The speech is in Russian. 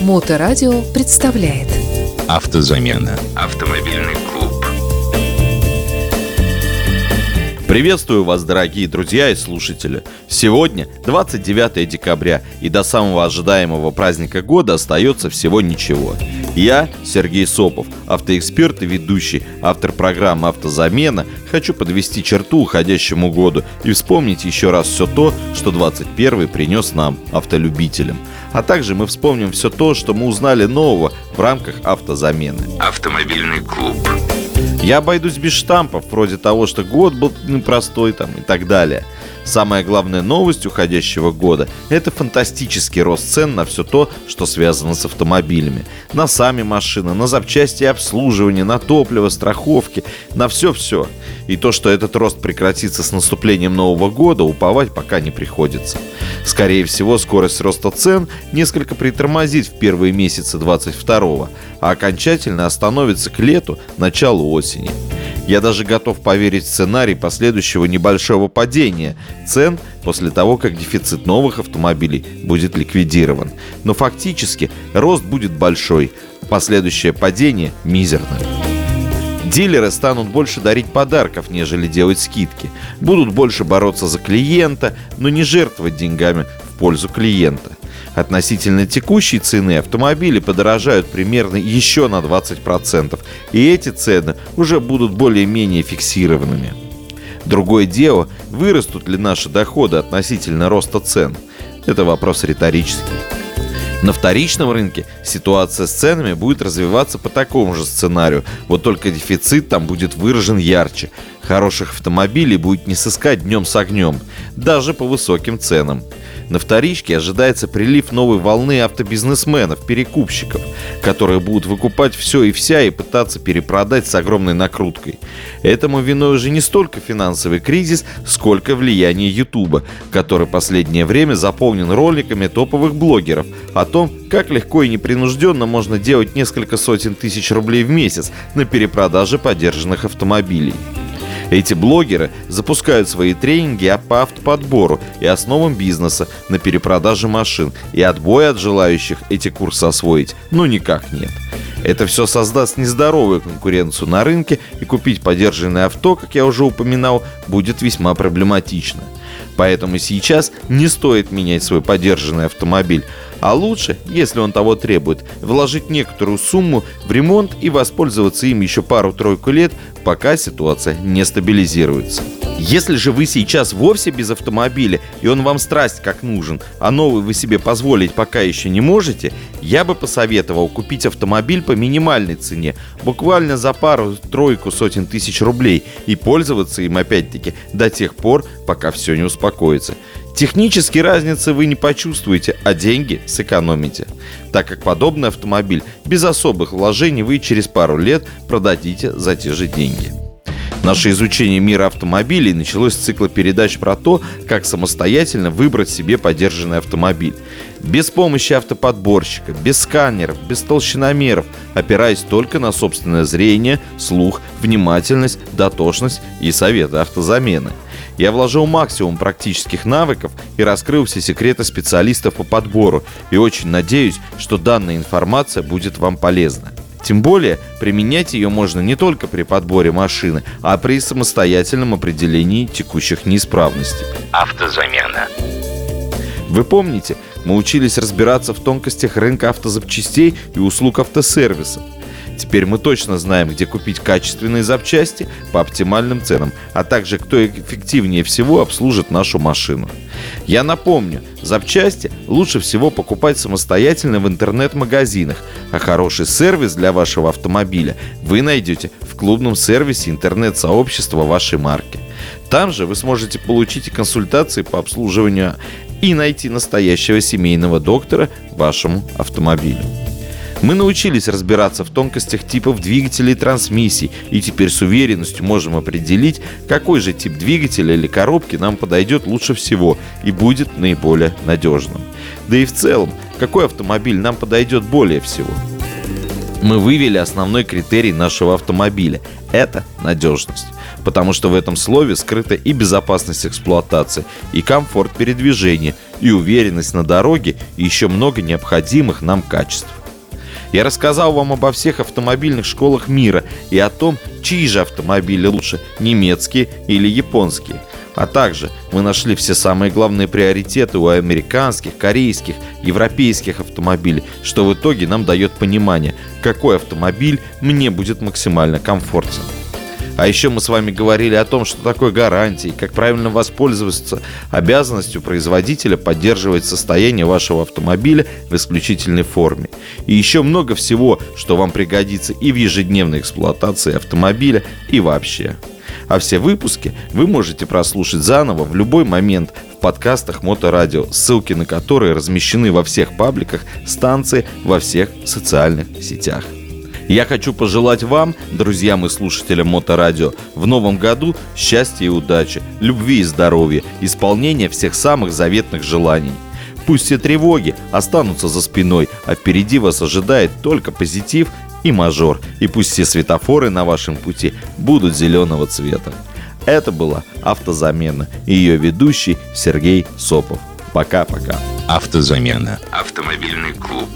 Моторадио представляет Автозамена. Автомобильный клуб. Приветствую вас, дорогие друзья и слушатели. Сегодня 29 декабря, и до самого ожидаемого праздника года остается всего ничего. Я, Сергей Сопов, автоэксперт и ведущий, автор программы «Автозамена», хочу подвести черту уходящему году и вспомнить еще раз все то, что 21 принес нам, автолюбителям. А также мы вспомним все то, что мы узнали нового в рамках автозамены. Автомобильный клуб. Я обойдусь без штампов, вроде того, что год был непростой там и так далее. Самая главная новость уходящего года – это фантастический рост цен на все то, что связано с автомобилями. На сами машины, на запчасти и обслуживание, на топливо, страховки, на все-все. И то, что этот рост прекратится с наступлением Нового года, уповать пока не приходится. Скорее всего, скорость роста цен несколько притормозит в первые месяцы 22 а окончательно остановится к лету, началу осени. Я даже готов поверить в сценарий последующего небольшого падения цен после того, как дефицит новых автомобилей будет ликвидирован. Но фактически рост будет большой, последующее падение мизерным. Дилеры станут больше дарить подарков, нежели делать скидки. Будут больше бороться за клиента, но не жертвовать деньгами в пользу клиента. Относительно текущей цены автомобили подорожают примерно еще на 20%, и эти цены уже будут более-менее фиксированными. Другое дело, вырастут ли наши доходы относительно роста цен. Это вопрос риторический. На вторичном рынке ситуация с ценами будет развиваться по такому же сценарию, вот только дефицит там будет выражен ярче. Хороших автомобилей будет не сыскать днем с огнем, даже по высоким ценам. На вторичке ожидается прилив новой волны автобизнесменов, перекупщиков, которые будут выкупать все и вся и пытаться перепродать с огромной накруткой. Этому виной уже не столько финансовый кризис, сколько влияние Ютуба, который последнее время заполнен роликами топовых блогеров о том, как легко и непринужденно можно делать несколько сотен тысяч рублей в месяц на перепродаже подержанных автомобилей. Эти блогеры запускают свои тренинги по автоподбору и основам бизнеса на перепродаже машин, и отбоя от желающих эти курсы освоить ну никак нет. Это все создаст нездоровую конкуренцию на рынке, и купить подержанное авто, как я уже упоминал, будет весьма проблематично. Поэтому сейчас не стоит менять свой подержанный автомобиль, а лучше, если он того требует, вложить некоторую сумму в ремонт и воспользоваться им еще пару-тройку лет, пока ситуация не стабилизируется. Если же вы сейчас вовсе без автомобиля, и он вам страсть как нужен, а новый вы себе позволить пока еще не можете, я бы посоветовал купить автомобиль по минимальной цене, буквально за пару-тройку сотен тысяч рублей, и пользоваться им опять-таки до тех пор, пока все не успокоится. Технически разницы вы не почувствуете, а деньги сэкономите, так как подобный автомобиль без особых вложений вы через пару лет продадите за те же деньги. Наше изучение мира автомобилей началось с цикла передач про то, как самостоятельно выбрать себе подержанный автомобиль. Без помощи автоподборщика, без сканеров, без толщиномеров, опираясь только на собственное зрение, слух, внимательность, дотошность и советы автозамены – я вложил максимум практических навыков и раскрыл все секреты специалистов по подбору и очень надеюсь, что данная информация будет вам полезна. Тем более, применять ее можно не только при подборе машины, а при самостоятельном определении текущих неисправностей. Автозамена. Вы помните, мы учились разбираться в тонкостях рынка автозапчастей и услуг автосервисов. Теперь мы точно знаем, где купить качественные запчасти по оптимальным ценам, а также кто эффективнее всего обслужит нашу машину. Я напомню, запчасти лучше всего покупать самостоятельно в интернет-магазинах, а хороший сервис для вашего автомобиля вы найдете в клубном сервисе интернет-сообщества вашей марки. Там же вы сможете получить консультации по обслуживанию и найти настоящего семейного доктора вашему автомобилю. Мы научились разбираться в тонкостях типов двигателей и трансмиссий, и теперь с уверенностью можем определить, какой же тип двигателя или коробки нам подойдет лучше всего и будет наиболее надежным. Да и в целом, какой автомобиль нам подойдет более всего. Мы вывели основной критерий нашего автомобиля – это надежность. Потому что в этом слове скрыта и безопасность эксплуатации, и комфорт передвижения, и уверенность на дороге, и еще много необходимых нам качеств. Я рассказал вам обо всех автомобильных школах мира и о том, чьи же автомобили лучше, немецкие или японские. А также мы нашли все самые главные приоритеты у американских, корейских, европейских автомобилей, что в итоге нам дает понимание, какой автомобиль мне будет максимально комфортен. А еще мы с вами говорили о том, что такое гарантии, как правильно воспользоваться обязанностью производителя поддерживать состояние вашего автомобиля в исключительной форме. И еще много всего, что вам пригодится и в ежедневной эксплуатации автомобиля, и вообще. А все выпуски вы можете прослушать заново в любой момент в подкастах Моторадио, ссылки на которые размещены во всех пабликах станции во всех социальных сетях. Я хочу пожелать вам, друзьям и слушателям Моторадио, в новом году счастья и удачи, любви и здоровья, исполнения всех самых заветных желаний. Пусть все тревоги останутся за спиной, а впереди вас ожидает только позитив и мажор. И пусть все светофоры на вашем пути будут зеленого цвета. Это была «Автозамена» и ее ведущий Сергей Сопов. Пока-пока. Автозамена. Автомобильный клуб.